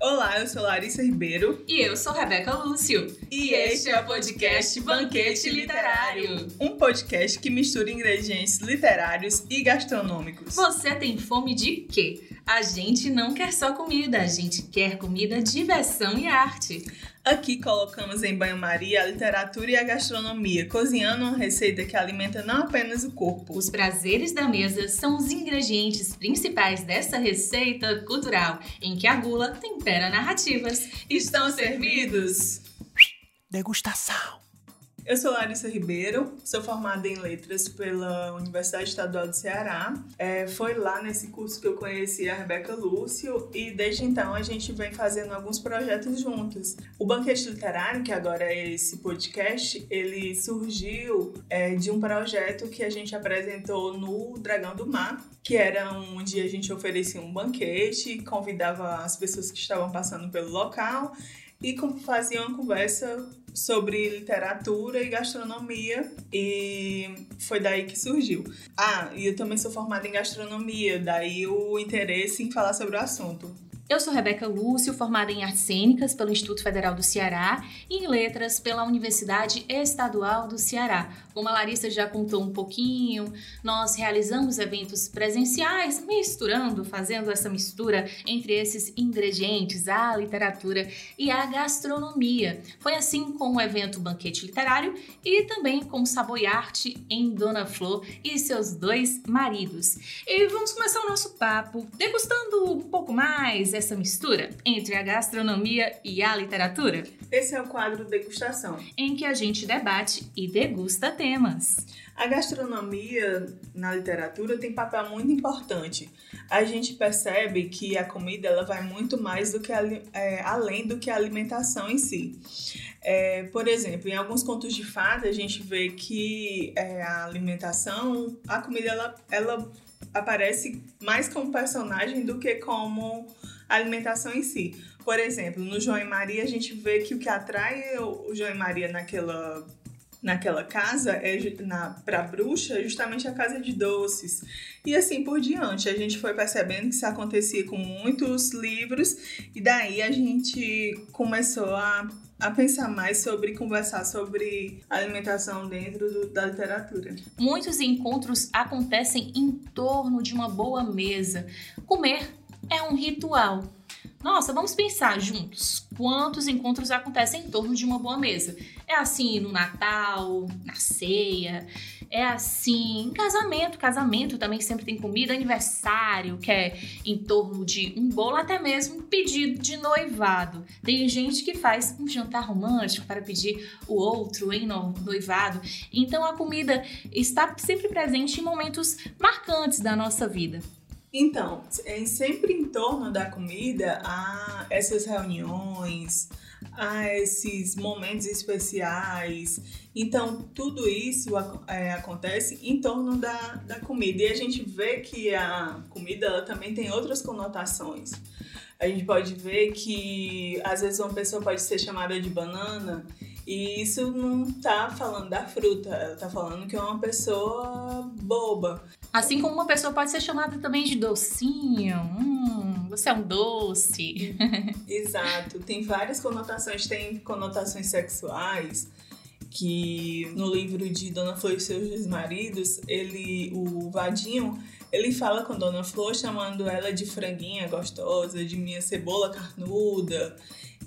Olá, eu sou Larissa Ribeiro. E eu sou Rebeca Lúcio. E este é o podcast Banquete Literário um podcast que mistura ingredientes literários e gastronômicos. Você tem fome de quê? A gente não quer só comida, a gente quer comida, diversão e arte. Aqui colocamos em banho-maria a literatura e a gastronomia, cozinhando uma receita que alimenta não apenas o corpo. Os prazeres da mesa são os ingredientes principais dessa receita cultural, em que a gula tempera narrativas. Estão servidos? Degustação! Eu sou Larissa Ribeiro, sou formada em letras pela Universidade Estadual do Ceará. É, foi lá nesse curso que eu conheci a Rebeca Lúcio e desde então a gente vem fazendo alguns projetos juntos. O Banquete Literário, que agora é esse podcast, ele surgiu é, de um projeto que a gente apresentou no Dragão do Mar, que era onde a gente oferecia um banquete, convidava as pessoas que estavam passando pelo local e fazia uma conversa sobre literatura e gastronomia e foi daí que surgiu. Ah, e eu também sou formada em gastronomia, daí o interesse em falar sobre o assunto. Eu sou Rebeca Lúcio, formada em Artes Cênicas pelo Instituto Federal do Ceará e em Letras pela Universidade Estadual do Ceará. Como a Larissa já contou um pouquinho, nós realizamos eventos presenciais, misturando, fazendo essa mistura entre esses ingredientes, a literatura e a gastronomia. Foi assim com o evento Banquete Literário e também com Sabor Arte em Dona Flor e seus dois maridos. E vamos começar o nosso papo degustando um pouco mais essa mistura entre a gastronomia e a literatura? Esse é o quadro Degustação, em que a gente debate e degusta temas. A gastronomia na literatura tem papel muito importante. A gente percebe que a comida ela vai muito mais do que é, além do que a alimentação em si. É, por exemplo, em alguns contos de fada a gente vê que é, a alimentação, a comida ela, ela aparece mais como personagem do que como alimentação em si. Por exemplo, no João e Maria, a gente vê que o que atrai o João e Maria naquela, naquela casa é para a bruxa justamente a casa de doces. E assim por diante. A gente foi percebendo que isso acontecia com muitos livros, e daí a gente começou a a pensar mais sobre conversar sobre alimentação dentro do, da literatura. Muitos encontros acontecem em torno de uma boa mesa. Comer é um ritual. Nossa, vamos pensar juntos. Quantos encontros acontecem em torno de uma boa mesa? É assim no Natal, na ceia, é assim em casamento. Casamento também sempre tem comida, aniversário, que é em torno de um bolo, até mesmo pedido de noivado. Tem gente que faz um jantar romântico para pedir o outro em noivado. Então a comida está sempre presente em momentos marcantes da nossa vida. Então, é sempre em torno da comida há essas reuniões, há esses momentos especiais. Então, tudo isso é, acontece em torno da, da comida. E a gente vê que a comida ela também tem outras conotações. A gente pode ver que às vezes uma pessoa pode ser chamada de banana e isso não tá falando da fruta, ela tá falando que é uma pessoa boba. Assim como uma pessoa pode ser chamada também de docinho. Hum, você é um doce. Exato. Tem várias conotações, tem conotações sexuais que no livro de Dona Flor e seus dois maridos, ele, o Vadinho, ele fala com Dona Flor chamando ela de franguinha gostosa, de minha cebola carnuda.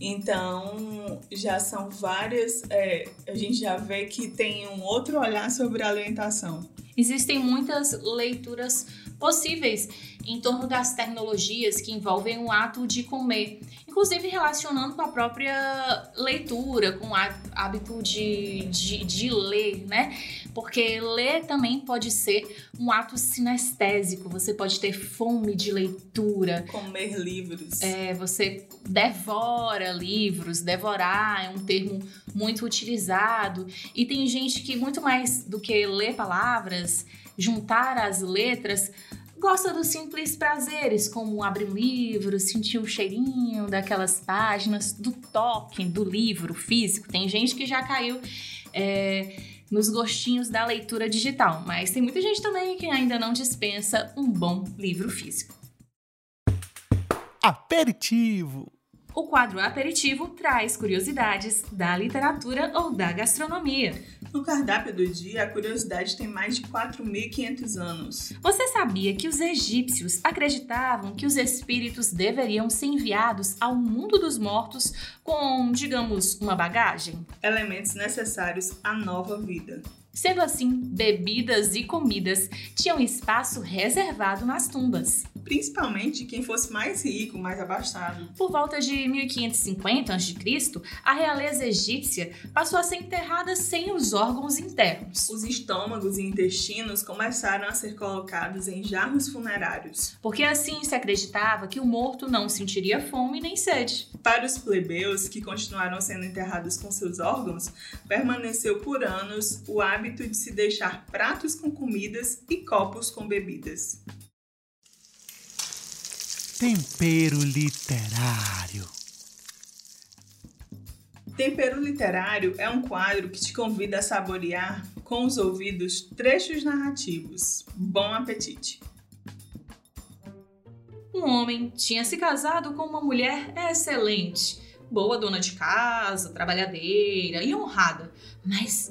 Então, já são várias. É, a gente já vê que tem um outro olhar sobre a alimentação. Existem muitas leituras possíveis em torno das tecnologias que envolvem o ato de comer, inclusive relacionando com a própria leitura, com o hábito de, de, de ler, né? Porque ler também pode ser um ato sinestésico, você pode ter fome de leitura. Comer livros. É, você devora livros, devorar é um termo muito utilizado, e tem gente que muito mais do que ler palavras, juntar as letras, gosta dos simples prazeres, como abrir um livro, sentir o cheirinho daquelas páginas, do toque do livro físico. Tem gente que já caiu é, nos gostinhos da leitura digital, mas tem muita gente também que ainda não dispensa um bom livro físico. Aperitivo. O quadro aperitivo traz curiosidades da literatura ou da gastronomia. No cardápio do dia, a curiosidade tem mais de 4.500 anos. Você sabia que os egípcios acreditavam que os espíritos deveriam ser enviados ao mundo dos mortos com, digamos, uma bagagem? Elementos necessários à nova vida. Sendo assim, bebidas e comidas tinham espaço reservado nas tumbas. Principalmente quem fosse mais rico, mais abastado. Por volta de 1550 a.C., a realeza egípcia passou a ser enterrada sem os órgãos internos. Os estômagos e intestinos começaram a ser colocados em jarros funerários. Porque assim se acreditava que o morto não sentiria fome nem sede. Para os plebeus, que continuaram sendo enterrados com seus órgãos, permaneceu por anos o hábito de se deixar pratos com comidas e copos com bebidas. Tempero literário. Tempero Literário é um quadro que te convida a saborear com os ouvidos trechos narrativos. Bom apetite! Um homem tinha se casado com uma mulher excelente, boa dona de casa, trabalhadeira e honrada, mas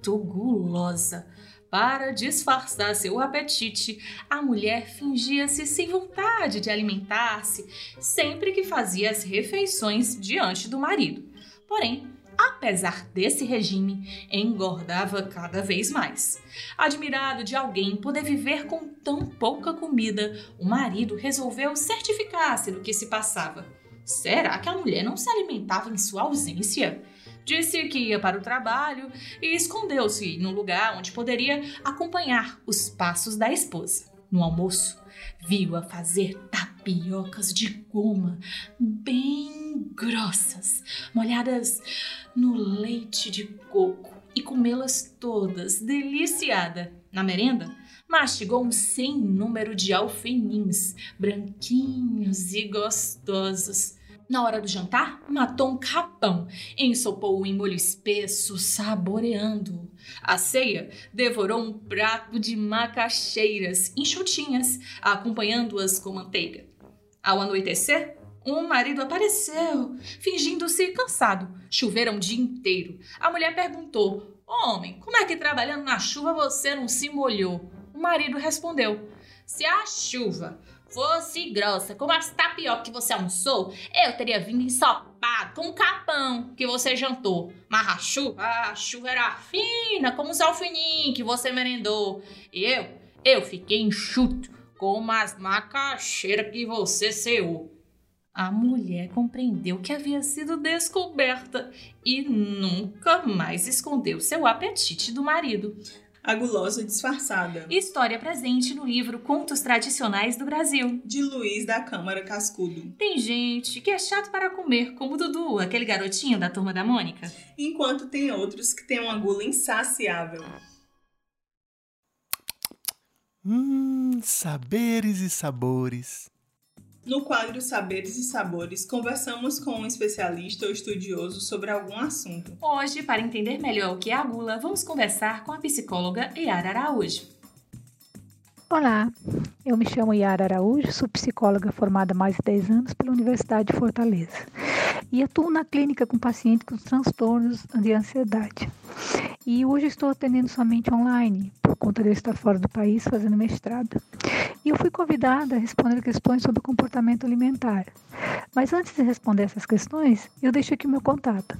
muito gulosa. Para disfarçar seu apetite, a mulher fingia-se sem vontade de alimentar-se sempre que fazia as refeições diante do marido. Porém, apesar desse regime, engordava cada vez mais. Admirado de alguém poder viver com tão pouca comida, o marido resolveu certificar-se do que se passava. Será que a mulher não se alimentava em sua ausência? Disse que ia para o trabalho e escondeu-se no lugar onde poderia acompanhar os passos da esposa. No almoço, viu-a fazer tapiocas de goma bem grossas, molhadas no leite de coco e comê-las todas, deliciada. Na merenda, mastigou um sem número de alfenins, branquinhos e gostosos. Na hora do jantar, matou um capão, ensopou-o em molho espesso, saboreando. A ceia devorou um prato de macaxeiras enxutinhas, acompanhando-as com manteiga. Ao anoitecer, um marido apareceu, fingindo-se cansado. Choveram o dia inteiro. A mulher perguntou: Homem, como é que trabalhando na chuva você não se molhou? O marido respondeu: Se a chuva fosse grossa, como as tapioca que você almoçou, eu teria vindo ensopado com o capão que você jantou. Mas a chuva, a chuva era fina, como os alfinim que você merendou. E eu, eu fiquei enxuto, como as macaxeiras que você ceou. A mulher compreendeu que havia sido descoberta e nunca mais escondeu seu apetite do marido. A gulosa disfarçada. História presente no livro Contos Tradicionais do Brasil. De Luiz da Câmara Cascudo. Tem gente que é chato para comer, como o Dudu, aquele garotinho da turma da Mônica. Enquanto tem outros que têm uma gula insaciável. Hum, saberes e sabores. No quadro Saberes e Sabores, conversamos com um especialista ou estudioso sobre algum assunto. Hoje, para entender melhor o que é a gula, vamos conversar com a psicóloga Yara Araújo. Olá, eu me chamo Yara Araújo, sou psicóloga formada há mais de 10 anos pela Universidade de Fortaleza e atuo na clínica com pacientes com transtornos de ansiedade. E hoje estou atendendo somente online, por conta de eu estar fora do país fazendo mestrado. E eu fui convidada a responder questões sobre comportamento alimentar. Mas antes de responder essas questões, eu deixo aqui o meu contato.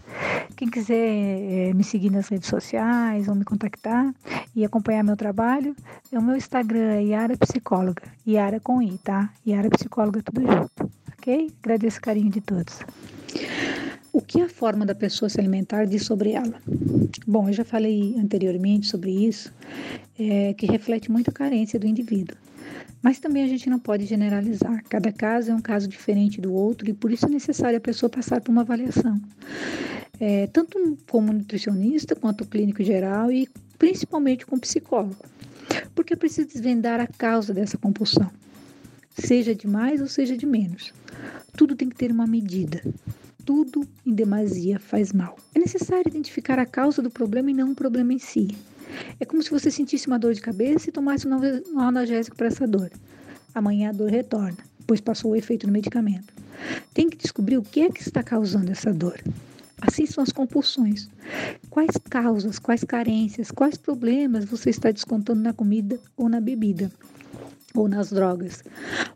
Quem quiser é, me seguir nas redes sociais ou me contactar e acompanhar meu trabalho, é o meu Instagram é Yara Psicóloga. Yara com I, tá? Yara Psicóloga tudo junto. Ok? Agradeço o carinho de todos. O que a forma da pessoa se alimentar diz sobre ela? Bom, eu já falei anteriormente sobre isso, é, que reflete muito a carência do indivíduo. Mas também a gente não pode generalizar. Cada caso é um caso diferente do outro e por isso é necessário a pessoa passar por uma avaliação. É, tanto como nutricionista, quanto clínico geral e principalmente com psicólogo. Porque é preciso desvendar a causa dessa compulsão. Seja de mais ou seja de menos. Tudo tem que ter uma medida. Tudo em demasia faz mal. É necessário identificar a causa do problema e não o problema em si. É como se você sentisse uma dor de cabeça e tomasse um analgésico para essa dor. Amanhã a dor retorna, pois passou o efeito do medicamento. Tem que descobrir o que é que está causando essa dor. Assim são as compulsões. Quais causas, quais carências, quais problemas você está descontando na comida ou na bebida? Ou nas drogas?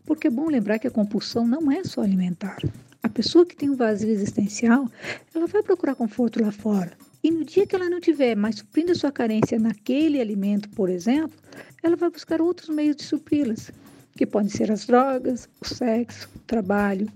Porque é bom lembrar que a compulsão não é só alimentar. A pessoa que tem um vazio existencial, ela vai procurar conforto lá fora. E no dia que ela não tiver mais suprindo a sua carência naquele alimento, por exemplo, ela vai buscar outros meios de supri-las, que podem ser as drogas, o sexo, o trabalho,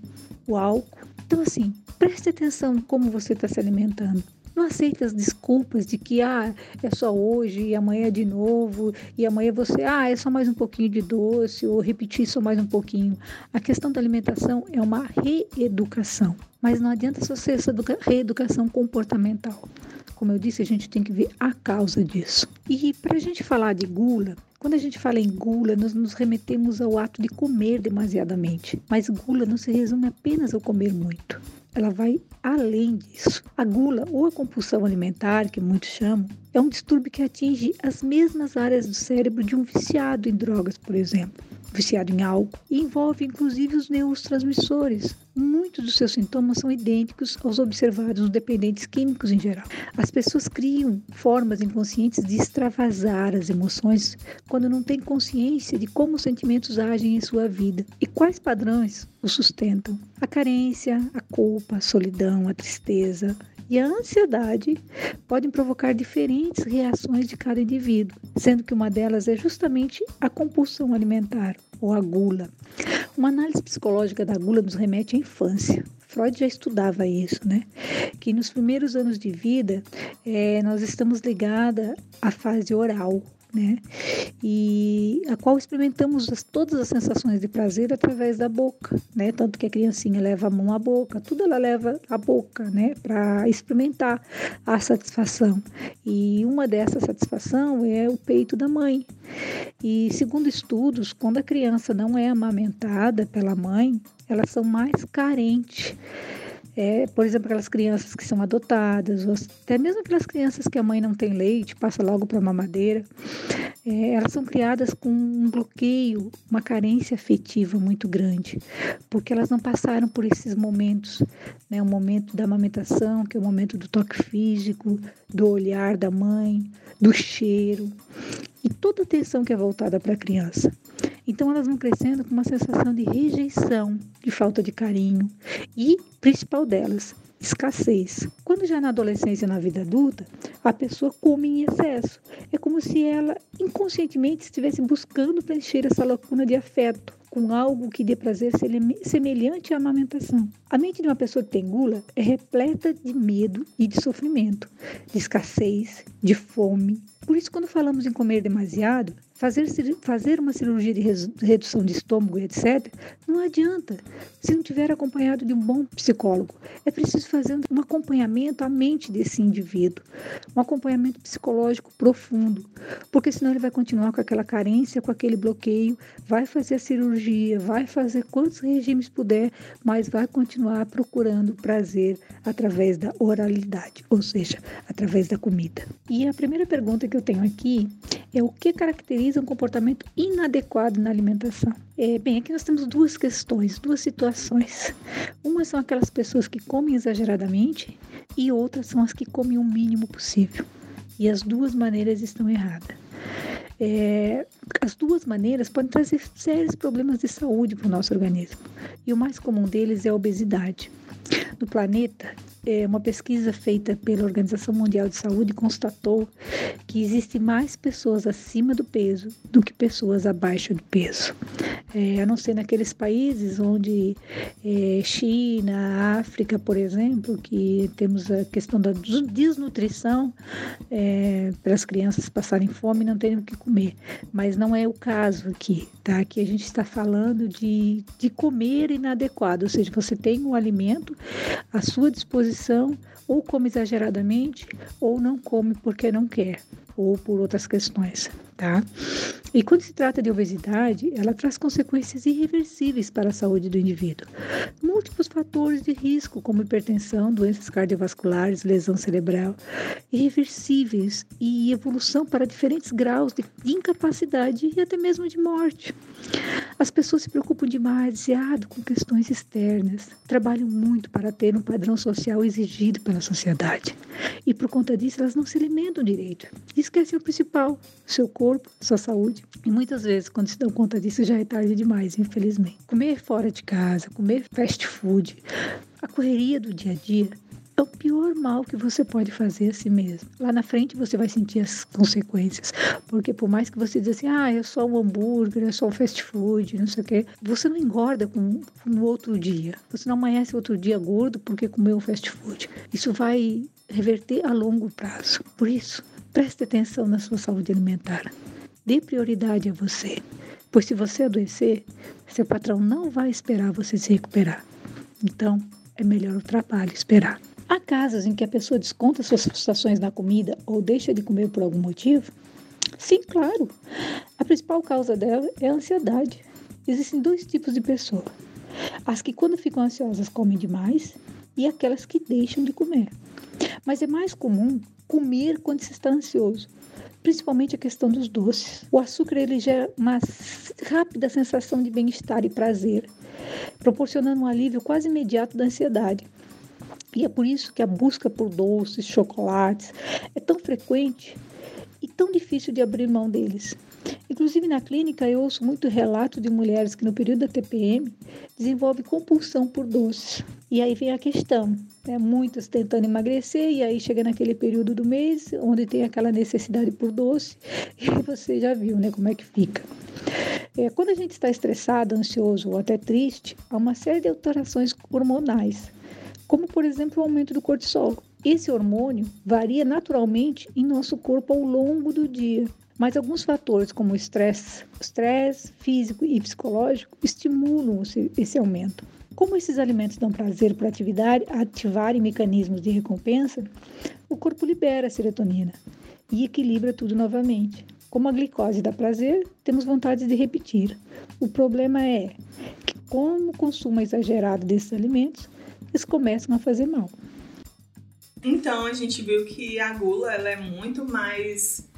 o álcool. Então, assim, preste atenção como você está se alimentando. Não aceite as desculpas de que ah, é só hoje e amanhã de novo, e amanhã você, ah, é só mais um pouquinho de doce, ou repetir só mais um pouquinho. A questão da alimentação é uma reeducação, mas não adianta só ser essa reeducação comportamental. Como eu disse, a gente tem que ver a causa disso. E para a gente falar de gula, quando a gente fala em gula, nós nos remetemos ao ato de comer demasiadamente. Mas gula não se resume apenas ao comer muito ela vai além disso. A gula ou a compulsão alimentar, que muitos chamam, é um distúrbio que atinge as mesmas áreas do cérebro de um viciado em drogas, por exemplo viciado em álcool, e envolve inclusive os neurotransmissores. Muitos dos seus sintomas são idênticos aos observados nos dependentes químicos em geral. As pessoas criam formas inconscientes de extravasar as emoções quando não têm consciência de como os sentimentos agem em sua vida e quais padrões os sustentam. A carência, a culpa, a solidão, a tristeza, e a ansiedade podem provocar diferentes reações de cada indivíduo, sendo que uma delas é justamente a compulsão alimentar ou a gula. Uma análise psicológica da gula nos remete à infância. Freud já estudava isso, né? Que nos primeiros anos de vida é, nós estamos ligados à fase oral, né? E a qual experimentamos as, todas as sensações de prazer através da boca, né? Tanto que a criancinha leva a mão à boca, tudo ela leva à boca, né? Para experimentar a satisfação. E uma dessas satisfação é o peito da mãe. E segundo estudos, quando a criança não é amamentada pela mãe, elas são mais carentes é, por exemplo, aquelas crianças que são adotadas, ou até mesmo aquelas crianças que a mãe não tem leite, passa logo para mamadeira, é, elas são criadas com um bloqueio, uma carência afetiva muito grande, porque elas não passaram por esses momentos, né, o momento da amamentação, que é o momento do toque físico, do olhar da mãe, do cheiro, e toda atenção que é voltada para a criança. Então elas vão crescendo com uma sensação de rejeição, de falta de carinho e, principal delas, escassez. Quando já na adolescência e na vida adulta, a pessoa come em excesso. É como se ela inconscientemente estivesse buscando preencher essa lacuna de afeto com algo que dê prazer semelhante à amamentação. A mente de uma pessoa que tem gula é repleta de medo e de sofrimento, de escassez, de fome. Por isso, quando falamos em comer demasiado, fazer, fazer uma cirurgia de redução de estômago, etc., não adianta se não tiver acompanhado de um bom psicólogo. É preciso fazer um acompanhamento à mente desse indivíduo, um acompanhamento psicológico profundo, porque senão ele vai continuar com aquela carência, com aquele bloqueio, vai fazer a cirurgia, vai fazer quantos regimes puder, mas vai continuar procurando prazer através da oralidade, ou seja, através da comida. E a primeira pergunta que eu tenho aqui é o que caracteriza um comportamento inadequado na alimentação. É, bem, aqui nós temos duas questões, duas situações. Uma são aquelas pessoas que comem exageradamente e outras são as que comem o mínimo possível. E as duas maneiras estão erradas. É, as duas maneiras podem trazer sérios problemas de saúde para o nosso organismo. E o mais comum deles é a obesidade. No planeta, é, uma pesquisa feita pela Organização Mundial de Saúde constatou que existem mais pessoas acima do peso do que pessoas abaixo do peso. É, a não ser naqueles países onde é, China, África, por exemplo, que temos a questão da desnutrição é, para as crianças passarem fome e não terem o que comer. Mas não é o caso aqui, tá? Aqui a gente está falando de, de comer inadequado, ou seja, você tem um alimento à sua disposição ou come exageradamente ou não come porque não quer ou por outras questões, tá? E quando se trata de obesidade, ela traz consequências irreversíveis para a saúde do indivíduo. Múltiplos fatores de risco, como hipertensão, doenças cardiovasculares, lesão cerebral, irreversíveis e evolução para diferentes graus de incapacidade e até mesmo de morte. As pessoas se preocupam demasiado com questões externas, trabalham muito para ter um padrão social exigido pela sociedade. E por conta disso, elas não se alimentam direito. Esquecem o principal, seu corpo, sua saúde. E muitas vezes, quando se dão conta disso, já é tarde demais, infelizmente. Comer fora de casa, comer fast food, a correria do dia a dia é o pior mal que você pode fazer a si mesmo. Lá na frente você vai sentir as consequências, porque por mais que você diga assim, ah, é só um hambúrguer, é só um fast food, não sei o quê, você não engorda com, no outro dia. Você não amanhece outro dia gordo porque comeu um fast food. Isso vai reverter a longo prazo. Por isso, preste atenção na sua saúde alimentar. Dê prioridade a você, pois se você adoecer, seu patrão não vai esperar você se recuperar. Então, é melhor o trabalho esperar. Há casos em que a pessoa desconta suas frustrações na comida ou deixa de comer por algum motivo? Sim, claro. A principal causa dela é a ansiedade. Existem dois tipos de pessoa: as que, quando ficam ansiosas, comem demais e aquelas que deixam de comer. Mas é mais comum comer quando se está ansioso, principalmente a questão dos doces. O açúcar ele gera uma rápida sensação de bem-estar e prazer, proporcionando um alívio quase imediato da ansiedade. E é por isso que a busca por doces, chocolates é tão frequente e tão difícil de abrir mão deles. Inclusive na clínica eu ouço muito relato de mulheres que no período da TPM desenvolvem compulsão por doces. E aí vem a questão, né? muitas tentando emagrecer e aí chega naquele período do mês onde tem aquela necessidade por doce e você já viu, né, como é que fica. É, quando a gente está estressado, ansioso ou até triste, há uma série de alterações hormonais como por exemplo o aumento do cortisol. Esse hormônio varia naturalmente em nosso corpo ao longo do dia, mas alguns fatores, como o estresse, estresse físico e psicológico, estimulam esse aumento. Como esses alimentos dão prazer para atividade, ativarem mecanismos de recompensa, o corpo libera a serotonina e equilibra tudo novamente. Como a glicose dá prazer, temos vontade de repetir. O problema é que, como o consumo exagerado desses alimentos, eles começam a fazer mal. Então a gente viu que a gula ela é muito mais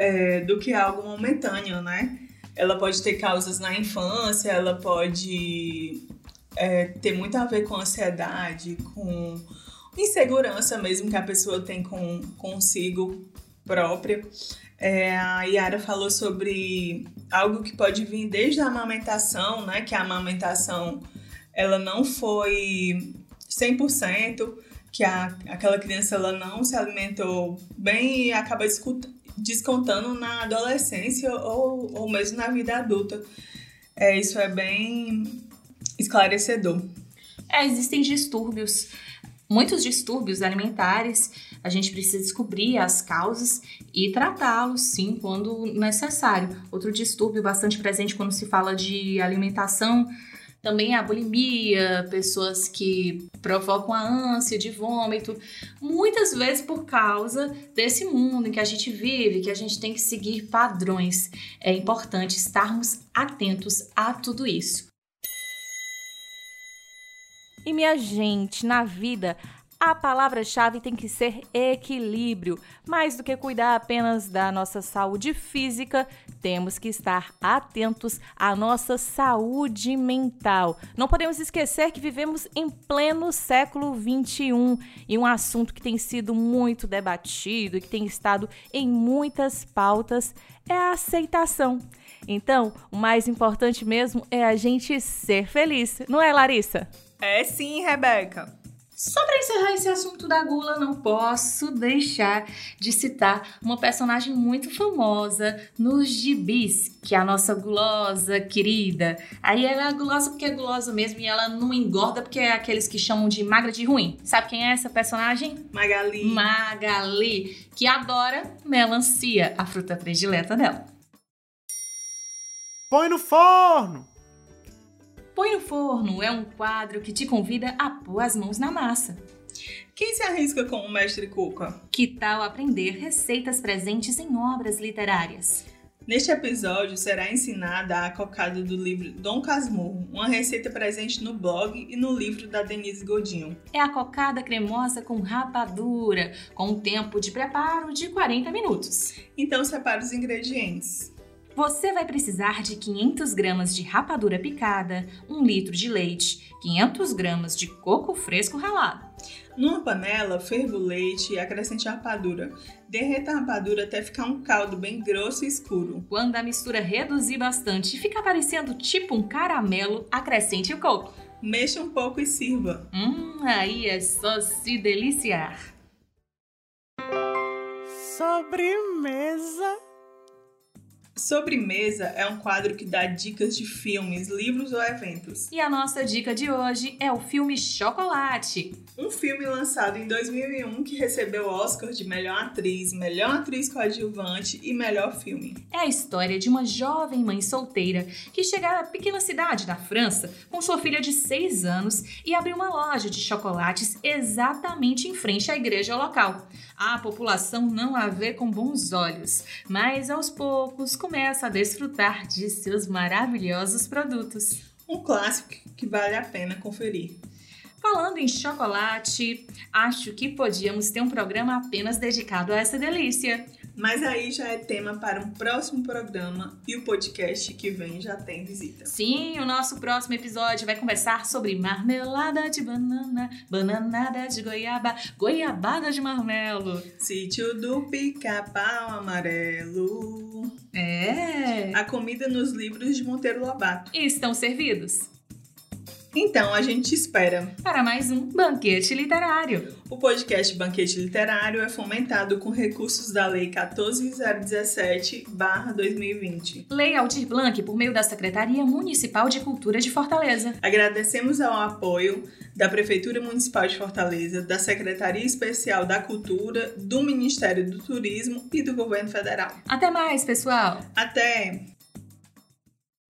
é, do que algo momentâneo, né? Ela pode ter causas na infância, ela pode é, ter muito a ver com ansiedade, com insegurança mesmo que a pessoa tem com consigo própria. É, a Yara falou sobre algo que pode vir desde a amamentação, né? Que a amamentação ela não foi 100%, que a, aquela criança ela não se alimentou bem e acaba descontando na adolescência ou, ou mesmo na vida adulta. É, isso é bem esclarecedor. É, existem distúrbios, muitos distúrbios alimentares. A gente precisa descobrir as causas e tratá-los, sim, quando necessário. Outro distúrbio bastante presente quando se fala de alimentação também a bulimia, pessoas que provocam a ânsia de vômito, muitas vezes por causa desse mundo em que a gente vive, que a gente tem que seguir padrões. É importante estarmos atentos a tudo isso. E minha gente, na vida a palavra-chave tem que ser equilíbrio. Mais do que cuidar apenas da nossa saúde física, temos que estar atentos à nossa saúde mental. Não podemos esquecer que vivemos em pleno século 21 e um assunto que tem sido muito debatido e que tem estado em muitas pautas é a aceitação. Então, o mais importante mesmo é a gente ser feliz, não é, Larissa? É sim, Rebeca. Só para encerrar esse assunto da gula, não posso deixar de citar uma personagem muito famosa nos gibis, que é a nossa gulosa querida. Aí ela é gulosa porque é gulosa mesmo e ela não engorda porque é aqueles que chamam de magra de ruim. Sabe quem é essa personagem? Magali. Magali, que adora melancia, a fruta predileta dela. Põe no forno! Põe no Forno é um quadro que te convida a pôr as mãos na massa. Quem se arrisca com o mestre Cuca? Que tal aprender receitas presentes em obras literárias? Neste episódio será ensinada a cocada do livro Dom Casmurro, uma receita presente no blog e no livro da Denise Godinho. É a cocada cremosa com rapadura, com um tempo de preparo de 40 minutos. Então separe os ingredientes. Você vai precisar de 500 gramas de rapadura picada, 1 litro de leite, 500 gramas de coco fresco ralado. Numa panela, ferva o leite e acrescente a rapadura. Derreta a rapadura até ficar um caldo bem grosso e escuro. Quando a mistura reduzir bastante e ficar parecendo tipo um caramelo, acrescente o coco. Mexa um pouco e sirva. Hum, aí é só se deliciar. Sobremesa. Sobremesa é um quadro que dá dicas de filmes, livros ou eventos. E a nossa dica de hoje é o filme Chocolate. Um filme lançado em 2001 que recebeu o Oscar de melhor atriz, melhor atriz coadjuvante e melhor filme. É a história de uma jovem mãe solteira que chega à pequena cidade da França com sua filha de 6 anos e abre uma loja de chocolates exatamente em frente à igreja local. A população não a vê com bons olhos, mas aos poucos começa a desfrutar de seus maravilhosos produtos. Um clássico que vale a pena conferir. Falando em chocolate, acho que podíamos ter um programa apenas dedicado a essa delícia. Mas aí já é tema para um próximo programa e o podcast que vem já tem visita. Sim, o nosso próximo episódio vai conversar sobre marmelada de banana, bananada de goiaba, goiabada de marmelo. Sítio do pica-pau amarelo. É. A comida nos livros de Monteiro Lobato. E estão servidos? Então a gente espera. Para mais um banquete literário. O podcast Banquete Literário é fomentado com recursos da Lei 14017-2020. Lei Aldir Blanc, por meio da Secretaria Municipal de Cultura de Fortaleza. Agradecemos ao apoio da Prefeitura Municipal de Fortaleza, da Secretaria Especial da Cultura, do Ministério do Turismo e do Governo Federal. Até mais, pessoal! Até!